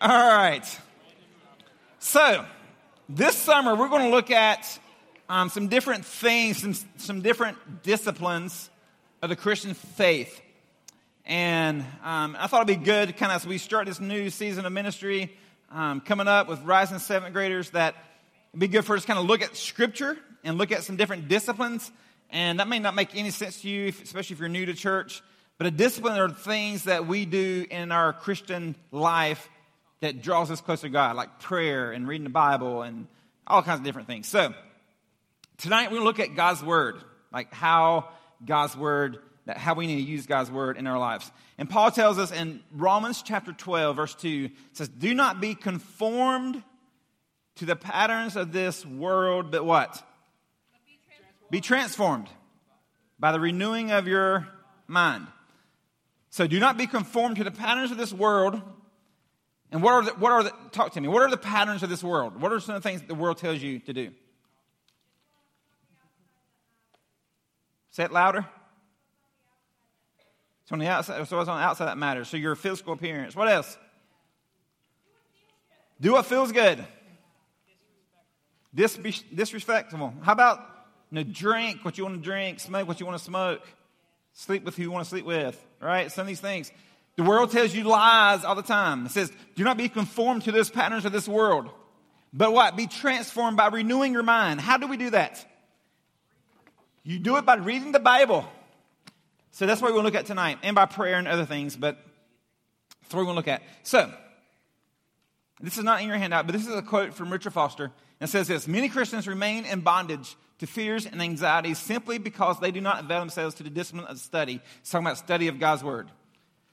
All right. So, this summer we're going to look at um, some different things, some, some different disciplines of the Christian faith. And um, I thought it'd be good, kind of as we start this new season of ministry um, coming up with rising seventh graders, that it'd be good for us to kind of look at Scripture and look at some different disciplines. And that may not make any sense to you, especially if you're new to church. But a discipline are things that we do in our Christian life that draws us closer to God, like prayer and reading the Bible and all kinds of different things. So, tonight we're going to look at God's Word, like how God's Word, how we need to use God's Word in our lives. And Paul tells us in Romans chapter 12, verse 2, says, Do not be conformed to the patterns of this world, but what? Be transformed. be transformed by the renewing of your mind. So do not be conformed to the patterns of this world. And what are the, what are the, talk to me, what are the patterns of this world? What are some of the things the world tells you to do? Say it louder. It's on the outside, so it's on the outside that matters. So your physical appearance. What else? Do what feels good. Dis- disrespectful. How about you know, drink what you want to drink, smoke what you want to smoke, sleep with who you want to sleep with? right? Some of these things. The world tells you lies all the time. It says, do not be conformed to those patterns of this world. But what? Be transformed by renewing your mind. How do we do that? You do it by reading the Bible. So that's what we're going to look at tonight, and by prayer and other things, but that's what we're going to look at. So, this is not in your handout, but this is a quote from Richard Foster. And says this Many Christians remain in bondage to fears and anxieties simply because they do not avail themselves to the discipline of study. It's talking about study of God's Word.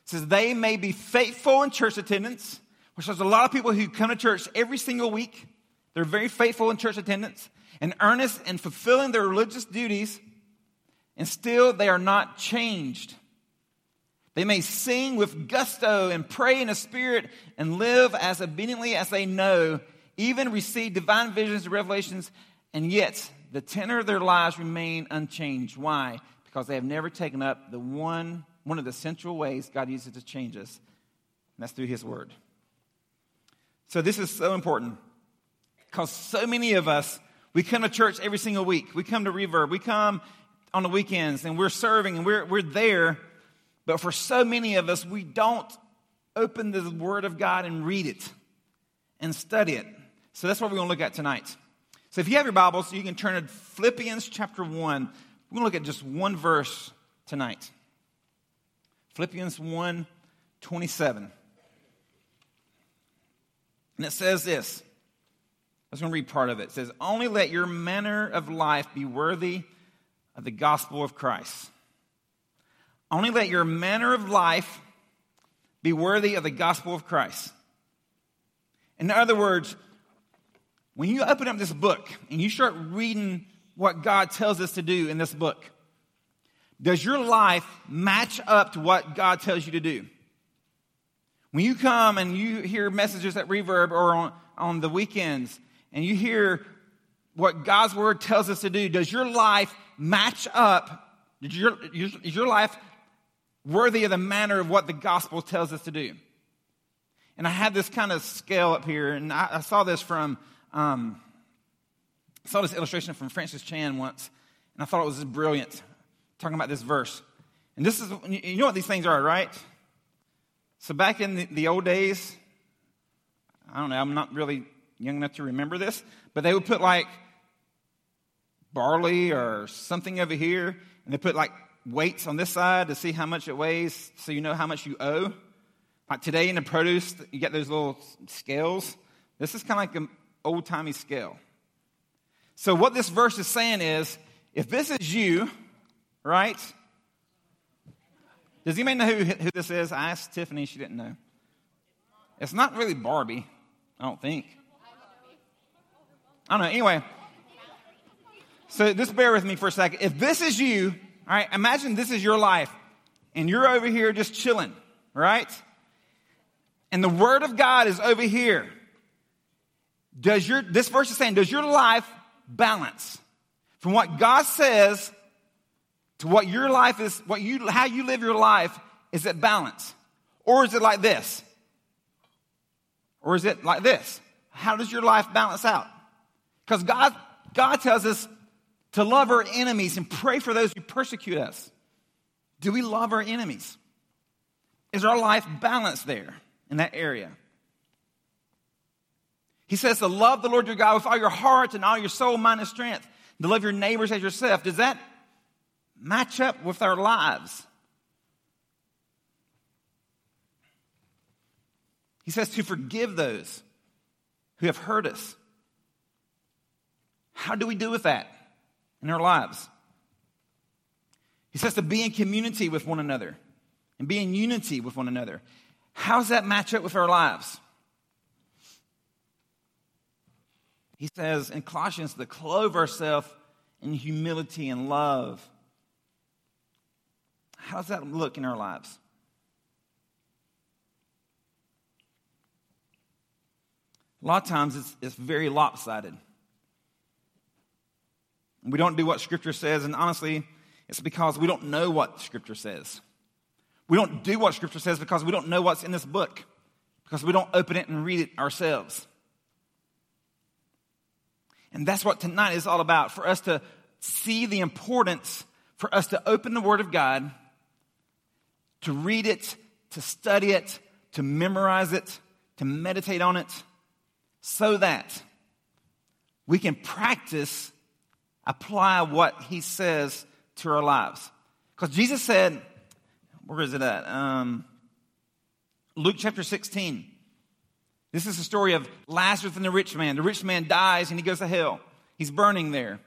Says they may be faithful in church attendance, which there's a lot of people who come to church every single week. They're very faithful in church attendance and earnest in fulfilling their religious duties, and still they are not changed. They may sing with gusto and pray in a spirit and live as obediently as they know, even receive divine visions and revelations, and yet the tenor of their lives remain unchanged. Why? Because they have never taken up the one, one of the central ways God uses to change us, and that's through His Word. So this is so important because so many of us, we come to church every single week. We come to Reverb. We come on the weekends and we're serving and we're, we're there. But for so many of us, we don't open the Word of God and read it and study it. So that's what we're going to look at tonight. So if you have your Bibles, you can turn to Philippians chapter 1. We're going to look at just one verse tonight. Philippians 1 27. And it says this. I was going to read part of it. It says, Only let your manner of life be worthy of the gospel of Christ. Only let your manner of life be worthy of the gospel of Christ. In other words, when you open up this book and you start reading what God tells us to do in this book, does your life match up to what God tells you to do? When you come and you hear messages at Reverb or on, on the weekends and you hear what God's word tells us to do, does your life match up? Is your, is your life worthy of the manner of what the gospel tells us to do? And I had this kind of scale up here, and I, I saw this from um, I saw this illustration from Francis Chan once, and I thought it was brilliant, talking about this verse. And this is, you know what these things are, right? So back in the, the old days, I don't know, I'm not really young enough to remember this, but they would put like barley or something over here, and they put like weights on this side to see how much it weighs so you know how much you owe. Like today in the produce, you get those little scales. This is kind of like an old timey scale. So, what this verse is saying is if this is you, right? Does anybody know who, who this is? I asked Tiffany, she didn't know. It's not really Barbie, I don't think. I don't know. Anyway, so just bear with me for a second. If this is you, all right, imagine this is your life, and you're over here just chilling, right? And the Word of God is over here. Does your, this verse is saying, does your life balance from what God says to what your life is, what you, how you live your life? Is it balance? Or is it like this? Or is it like this? How does your life balance out? Because God, God tells us to love our enemies and pray for those who persecute us. Do we love our enemies? Is our life balanced there in that area? He says to love the Lord your God with all your heart and all your soul, mind, and strength. To love your neighbors as yourself. Does that match up with our lives? He says to forgive those who have hurt us. How do we do with that in our lives? He says to be in community with one another and be in unity with one another. How does that match up with our lives? He says in Colossians to clothe ourselves in humility and love. How does that look in our lives? A lot of times it's, it's very lopsided. We don't do what Scripture says, and honestly, it's because we don't know what Scripture says. We don't do what Scripture says because we don't know what's in this book, because we don't open it and read it ourselves. And that's what tonight is all about for us to see the importance, for us to open the Word of God, to read it, to study it, to memorize it, to meditate on it so that we can practice, apply what he says to our lives. Because Jesus said, where is it at? Um, Luke chapter 16. This is the story of Lazarus and the rich man. The rich man dies and he goes to hell. He's burning there.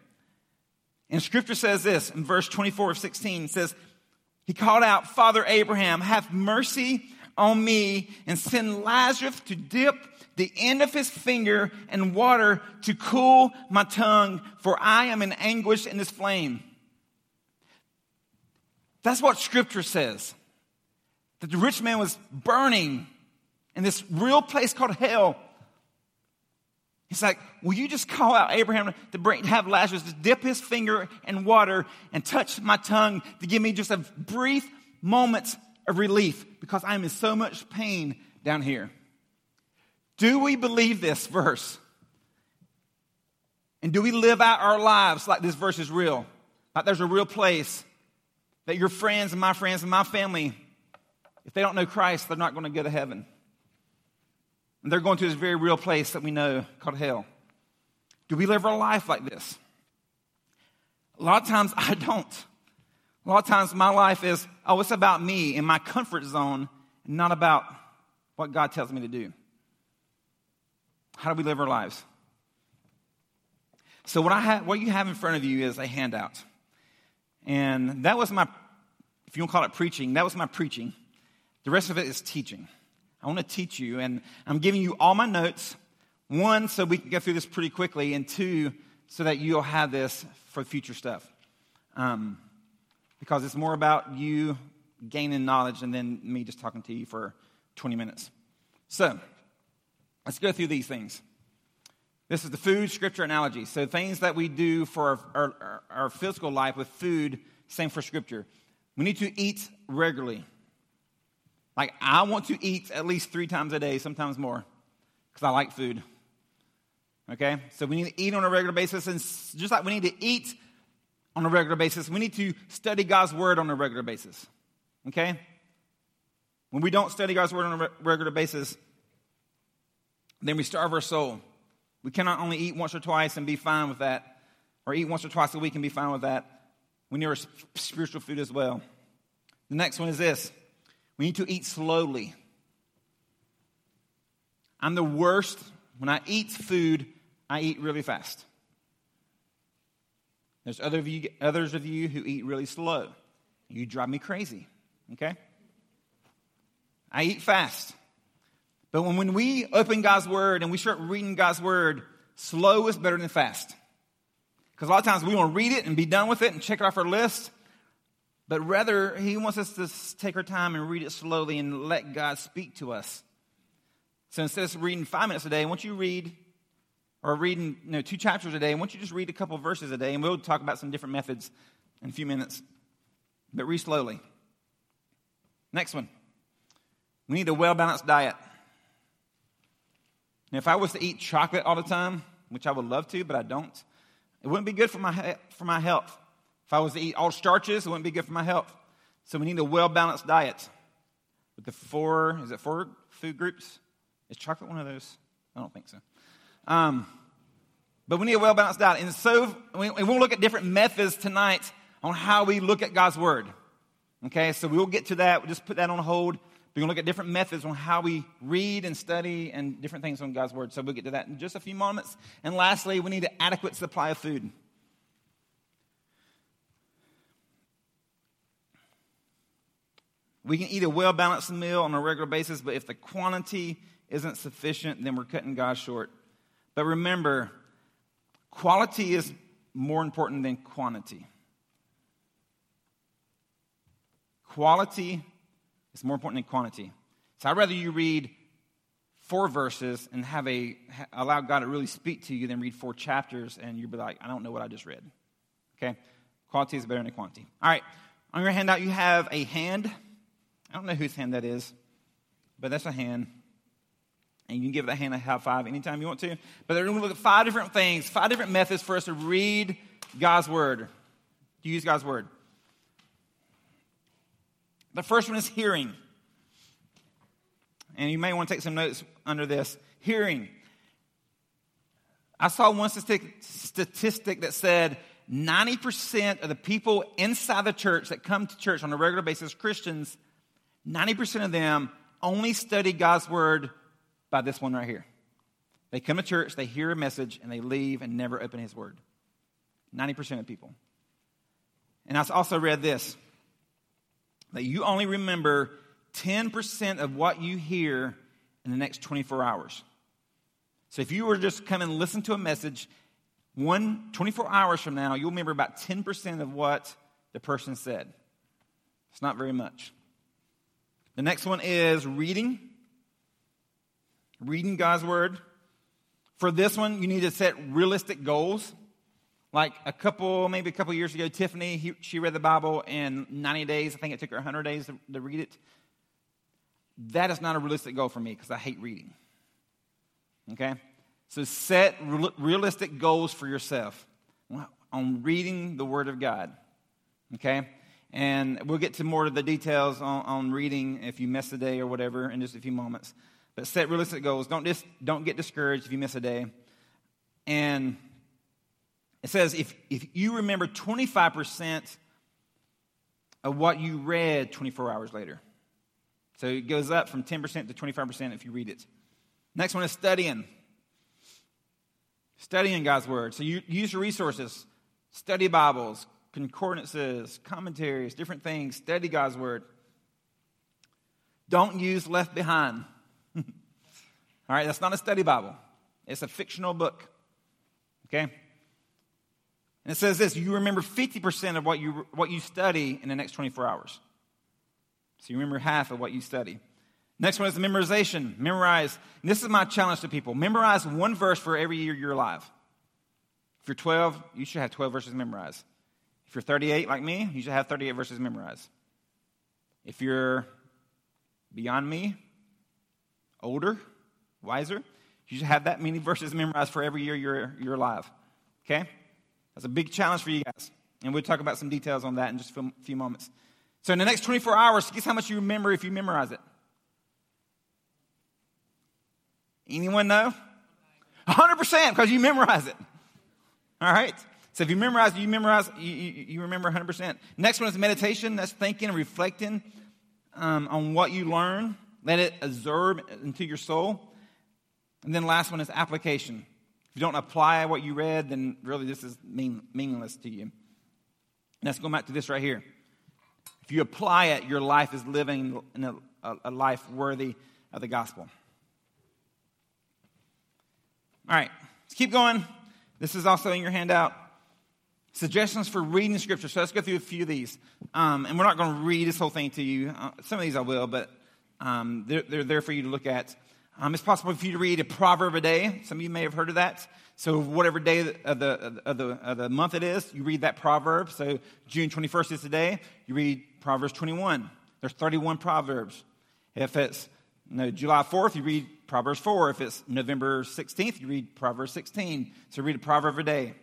And scripture says this in verse 24 of 16 says, He called out, Father Abraham, have mercy on me and send Lazarus to dip the end of his finger in water to cool my tongue, for I am in anguish in this flame. That's what scripture says. That the rich man was burning in this real place called hell. He's like, Will you just call out Abraham to bring, have Lazarus to dip his finger in water and touch my tongue to give me just a brief moment of relief because I'm in so much pain down here? Do we believe this verse? And do we live out our lives like this verse is real? Like there's a real place that your friends and my friends and my family, if they don't know Christ, they're not going to go to heaven. And they're going to this very real place that we know called hell. Do we live our life like this? A lot of times I don't. A lot of times my life is, oh, it's about me in my comfort zone and not about what God tells me to do. How do we live our lives? So what I have, what you have in front of you is a handout. And that was my, if you want to call it preaching, that was my preaching. The rest of it is teaching. I want to teach you, and I'm giving you all my notes. One, so we can go through this pretty quickly, and two, so that you'll have this for future stuff. Um, because it's more about you gaining knowledge and then me just talking to you for 20 minutes. So, let's go through these things. This is the food scripture analogy. So, things that we do for our, our, our physical life with food, same for scripture. We need to eat regularly. Like, I want to eat at least three times a day, sometimes more, because I like food. Okay? So we need to eat on a regular basis. And just like we need to eat on a regular basis, we need to study God's word on a regular basis. Okay? When we don't study God's word on a regular basis, then we starve our soul. We cannot only eat once or twice and be fine with that, or eat once or twice a week and be fine with that. We need our spiritual food as well. The next one is this we need to eat slowly. I'm the worst. When I eat food, I eat really fast. There's other of you, others of you who eat really slow. You drive me crazy, okay? I eat fast. But when, when we open God's Word and we start reading God's Word, slow is better than fast. Because a lot of times we want to read it and be done with it and check it off our list. But rather, he wants us to take our time and read it slowly and let God speak to us. So instead of reading five minutes a day, I want you read, or reading you know, two chapters a day, I want you just read a couple verses a day, and we'll talk about some different methods in a few minutes. But read slowly. Next one. We need a well balanced diet. Now, if I was to eat chocolate all the time, which I would love to, but I don't, it wouldn't be good for my, for my health. If I was to eat all starches, it wouldn't be good for my health. So we need a well balanced diet with the four, is it four food groups? Is chocolate one of those? I don't think so. Um, but we need a well balanced diet. And so we, we will look at different methods tonight on how we look at God's word. Okay, so we'll get to that. We'll just put that on hold. We're going to look at different methods on how we read and study and different things on God's Word. So we'll get to that in just a few moments. And lastly, we need an adequate supply of food. We can eat a well balanced meal on a regular basis, but if the quantity isn't sufficient, then we're cutting God short. But remember, quality is more important than quantity. Quality is more important than quantity. So I'd rather you read four verses and have a allow God to really speak to you than read four chapters and you'd be like, I don't know what I just read. Okay? Quality is better than quantity. All right. On your handout, you have a hand. I don't know whose hand that is, but that's a hand. And you can give that hand a high five anytime you want to. But they're going to look at five different things, five different methods for us to read God's word, to use God's word. The first one is hearing. And you may want to take some notes under this. Hearing. I saw one statistic that said 90% of the people inside the church that come to church on a regular basis, Christians, 90% of them only study God's word by this one right here. They come to church, they hear a message, and they leave and never open his word. 90% of people. And I also read this that you only remember 10% of what you hear in the next 24 hours. So if you were just come and listen to a message, one 24 hours from now, you'll remember about 10% of what the person said. It's not very much. The next one is reading. Reading God's word. For this one, you need to set realistic goals. Like a couple, maybe a couple years ago, Tiffany, he, she read the Bible in 90 days. I think it took her 100 days to, to read it. That is not a realistic goal for me because I hate reading. Okay? So set re- realistic goals for yourself on reading the Word of God. Okay? And we'll get to more of the details on, on reading if you miss a day or whatever in just a few moments. But set realistic goals. Don't, just, don't get discouraged if you miss a day. And it says if, if you remember 25% of what you read 24 hours later. So it goes up from 10% to 25% if you read it. Next one is studying. Studying God's Word. So you use your resources, study Bibles, concordances, commentaries, different things, study God's Word. Don't use Left Behind. All right, that's not a study Bible, it's a fictional book. Okay? And it says this you remember 50% of what you, what you study in the next 24 hours. So you remember half of what you study. Next one is memorization. Memorize. And this is my challenge to people memorize one verse for every year you're alive. If you're 12, you should have 12 verses memorized. If you're 38 like me, you should have 38 verses memorized. If you're beyond me, older, wiser, you should have that many verses memorized for every year you're, you're alive. Okay? That's a big challenge for you guys. And we'll talk about some details on that in just a few moments. So, in the next 24 hours, guess how much you remember if you memorize it? Anyone know? 100% because you memorize it. All right? So if you memorize, you memorize, you, you, you remember 100%. Next one is meditation. That's thinking and reflecting um, on what you learn. Let it absorb into your soul. And then last one is application. If you don't apply what you read, then really this is mean, meaningless to you. Let's go back to this right here. If you apply it, your life is living in a, a, a life worthy of the gospel. All right, let's keep going. This is also in your handout. Suggestions for reading scripture. So let's go through a few of these. Um, and we're not going to read this whole thing to you. Uh, some of these I will, but um, they're, they're there for you to look at. Um, it's possible for you to read a proverb a day. Some of you may have heard of that. So, whatever day of the, of the, of the month it is, you read that proverb. So, June 21st is today. You read Proverbs 21. There's 31 proverbs. If it's No, July 4th, you read Proverbs 4. If it's November 16th, you read Proverbs 16. So read a proverb a day.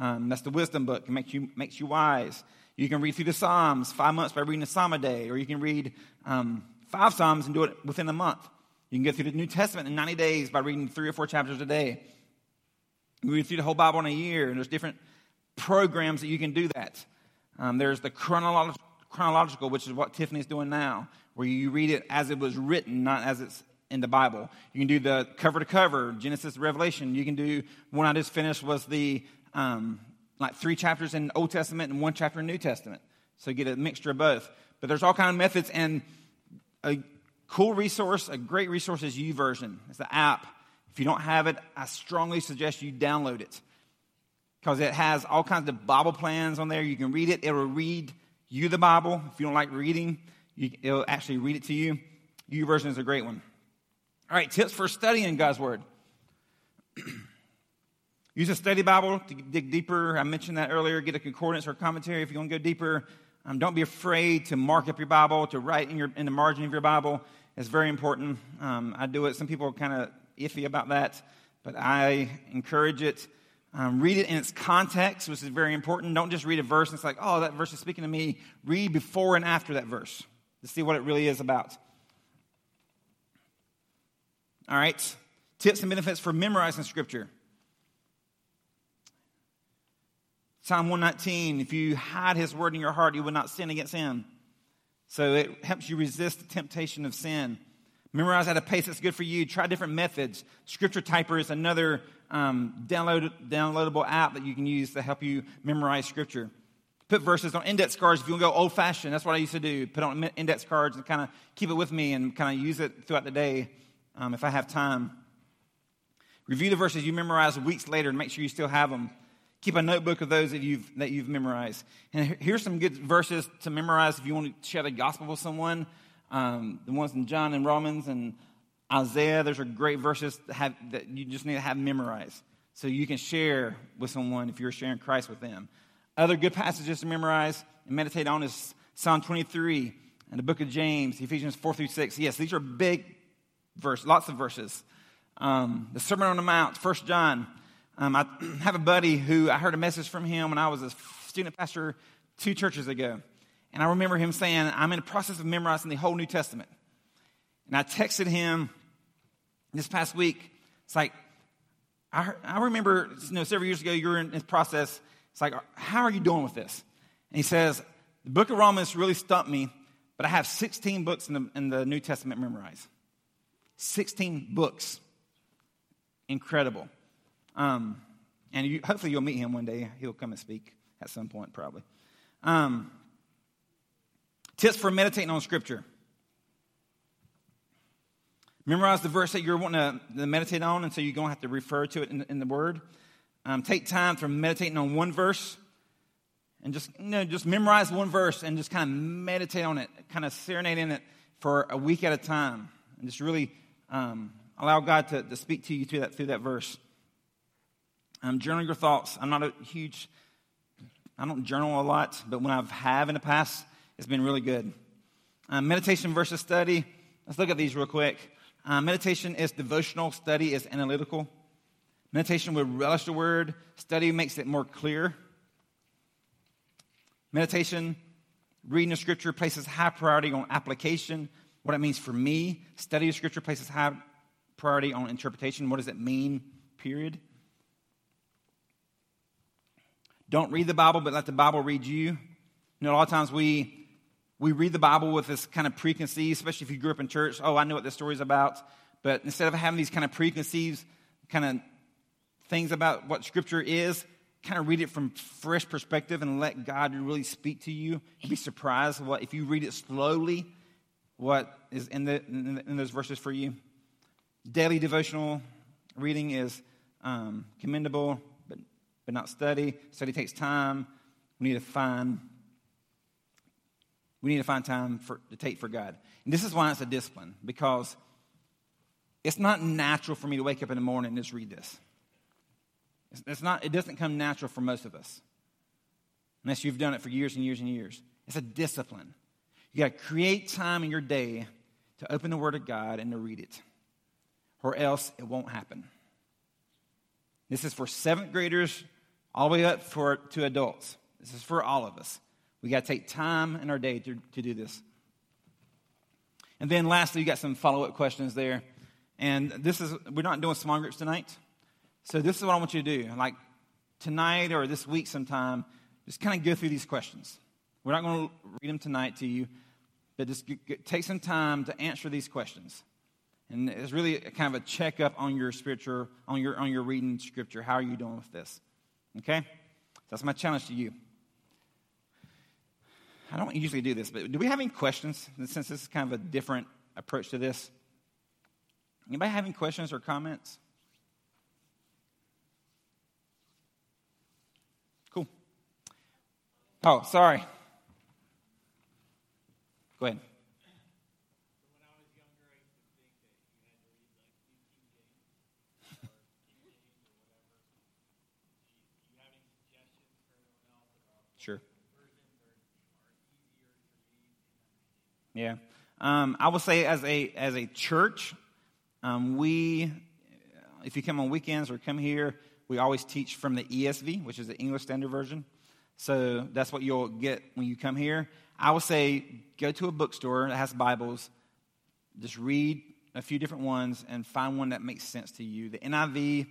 Um, that's the wisdom book. It makes you, makes you wise. You can read through the Psalms five months by reading a Psalm a day, or you can read um, five Psalms and do it within a month. You can get through the New Testament in 90 days by reading three or four chapters a day. You read through the whole Bible in a year, and there's different programs that you can do that. Um, there's the chronolog- chronological, which is what Tiffany's doing now, where you read it as it was written, not as it's in the Bible. You can do the cover to cover, Genesis Revelation. You can do one I just finished was the um, like three chapters in Old Testament and one chapter in New Testament. So get a mixture of both. But there's all kind of methods, and a cool resource, a great resource is YouVersion. It's the app. If you don't have it, I strongly suggest you download it because it has all kinds of Bible plans on there. You can read it. It'll read you the Bible. If you don't like reading, you, it'll actually read it to you. YouVersion is a great one. All right, tips for studying God's Word. Use a study Bible to dig deeper. I mentioned that earlier. Get a concordance or commentary if you want to go deeper. Um, don't be afraid to mark up your Bible, to write in, your, in the margin of your Bible. It's very important. Um, I do it. Some people are kind of iffy about that, but I encourage it. Um, read it in its context, which is very important. Don't just read a verse and it's like, oh, that verse is speaking to me. Read before and after that verse to see what it really is about. All right, tips and benefits for memorizing Scripture. Psalm 119 if you hide his word in your heart, you will not sin against him. So it helps you resist the temptation of sin. Memorize at a pace that's good for you. Try different methods. Scripture Typer is another um, download, downloadable app that you can use to help you memorize Scripture. Put verses on index cards if you want to go old fashioned. That's what I used to do. Put on index cards and kind of keep it with me and kind of use it throughout the day um, if I have time. Review the verses you memorize weeks later and make sure you still have them. Keep a notebook of those that you've, that you've memorized. And here's some good verses to memorize if you want to share the gospel with someone. Um, the ones in John and Romans and Isaiah, those are great verses that, have, that you just need to have memorized. So you can share with someone if you're sharing Christ with them. Other good passages to memorize and meditate on is Psalm 23 and the book of James, Ephesians 4 through 6. Yes, these are big verses, lots of verses. Um, the Sermon on the Mount, 1 John, um, I have a buddy who I heard a message from him when I was a student pastor two churches ago. And I remember him saying, I'm in the process of memorizing the whole New Testament. And I texted him this past week. It's like, I, I remember, you know, several years ago, you were in this process. It's like, how are you doing with this? And he says, the book of Romans really stumped me, but I have 16 books in the, in the New Testament memorized. 16 books. Incredible. Um, and you, hopefully you'll meet him one day. He'll come and speak at some point, probably. Um, tips for meditating on Scripture. Memorize the verse that you're wanting to meditate on, and so you're going to have to refer to it in, in the Word. Um, take time for meditating on one verse, and just you know, just memorize one verse and just kind of meditate on it, kind of serenade in it for a week at a time, and just really um, allow God to, to speak to you through that through that verse. Um, journal your thoughts. I'm not a huge, I don't journal a lot, but when I have in the past, it's been really good. Um, meditation versus study. Let's look at these real quick. Uh, meditation is devotional, study is analytical. Meditation would relish the word, study makes it more clear. Meditation, reading the scripture, places high priority on application, what it means for me. Study of scripture places high priority on interpretation. What does it mean, period? Don't read the Bible, but let the Bible read you. You know, a lot of times we, we read the Bible with this kind of preconceived, especially if you grew up in church. Oh, I know what this story's about. But instead of having these kind of preconceived kind of things about what Scripture is, kind of read it from fresh perspective and let God really speak to you. You'd be surprised what if you read it slowly, what is in, the, in, those verses for you. Daily devotional reading is um, commendable but not study. Study takes time. We need to find we need to find time for, to take for God. And this is why it's a discipline, because it's not natural for me to wake up in the morning and just read this. It's, it's not, it doesn't come natural for most of us, unless you've done it for years and years and years. It's a discipline. You got to create time in your day to open the Word of God and to read it, or else it won't happen. This is for seventh graders all the way up for, to adults. This is for all of us. We got to take time in our day to, to do this. And then lastly, you got some follow up questions there. And this is, we're not doing small groups tonight. So this is what I want you to do. Like tonight or this week sometime, just kind of go through these questions. We're not going to read them tonight to you, but just take some time to answer these questions. And it's really kind of a checkup on your scripture, on your, on your reading scripture. How are you doing with this? Okay? That's my challenge to you. I don't usually do this, but do we have any questions? Since this is kind of a different approach to this. Anybody have any questions or comments? Cool. Oh, sorry. Go ahead. Sure. Yeah. Um, I will say, as a as a church, um, we, if you come on weekends or come here, we always teach from the ESV, which is the English Standard Version. So that's what you'll get when you come here. I will say, go to a bookstore that has Bibles. Just read a few different ones and find one that makes sense to you. The NIV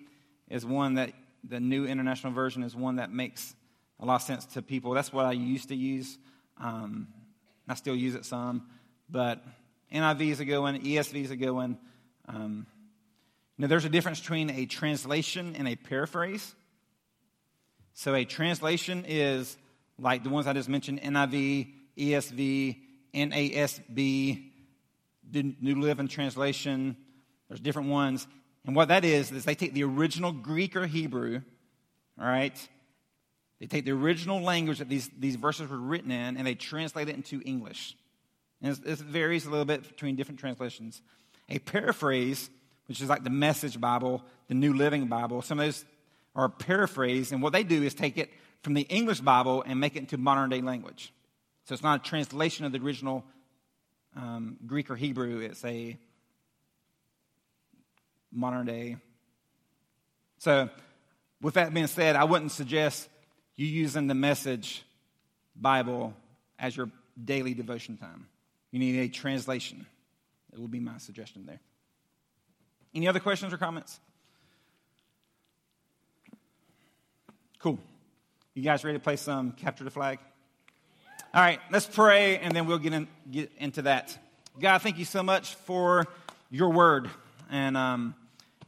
is one that the New International Version is one that makes a lot of sense to people. That's what I used to use. Um, I still use it some, but NIV is a good one, ESV is a good one. Um, now, there's a difference between a translation and a paraphrase. So, a translation is like the ones I just mentioned NIV, ESV, NASB, New Living Translation. There's different ones. And what that is, is they take the original Greek or Hebrew, all right, they take the original language that these, these verses were written in and they translate it into English. And it varies a little bit between different translations. A paraphrase, which is like the Message Bible, the New Living Bible, some of those are paraphrased, and what they do is take it from the English Bible and make it into modern day language. So it's not a translation of the original um, Greek or Hebrew, it's a modern day. So, with that being said, I wouldn't suggest you using the message Bible as your daily devotion time. You need a translation. It will be my suggestion there. Any other questions or comments? Cool. You guys ready to play some capture the flag? All right, let's pray and then we'll get, in, get into that. God, thank you so much for your word. And um,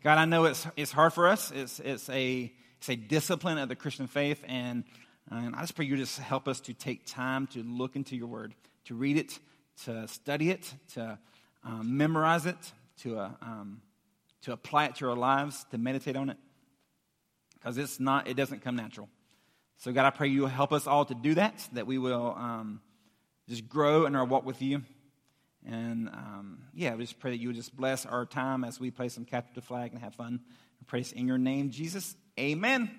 God, I know it's, it's hard for us. It's, it's a it's a discipline of the Christian faith. And, and I just pray you just help us to take time to look into your word, to read it, to study it, to um, memorize it, to, uh, um, to apply it to our lives, to meditate on it. Because it's not, it doesn't come natural. So, God, I pray you will help us all to do that, that we will um, just grow in our walk with you. And um, yeah, we just pray that you would just bless our time as we play some capture the flag and have fun. I pray in your name, Jesus. Amen.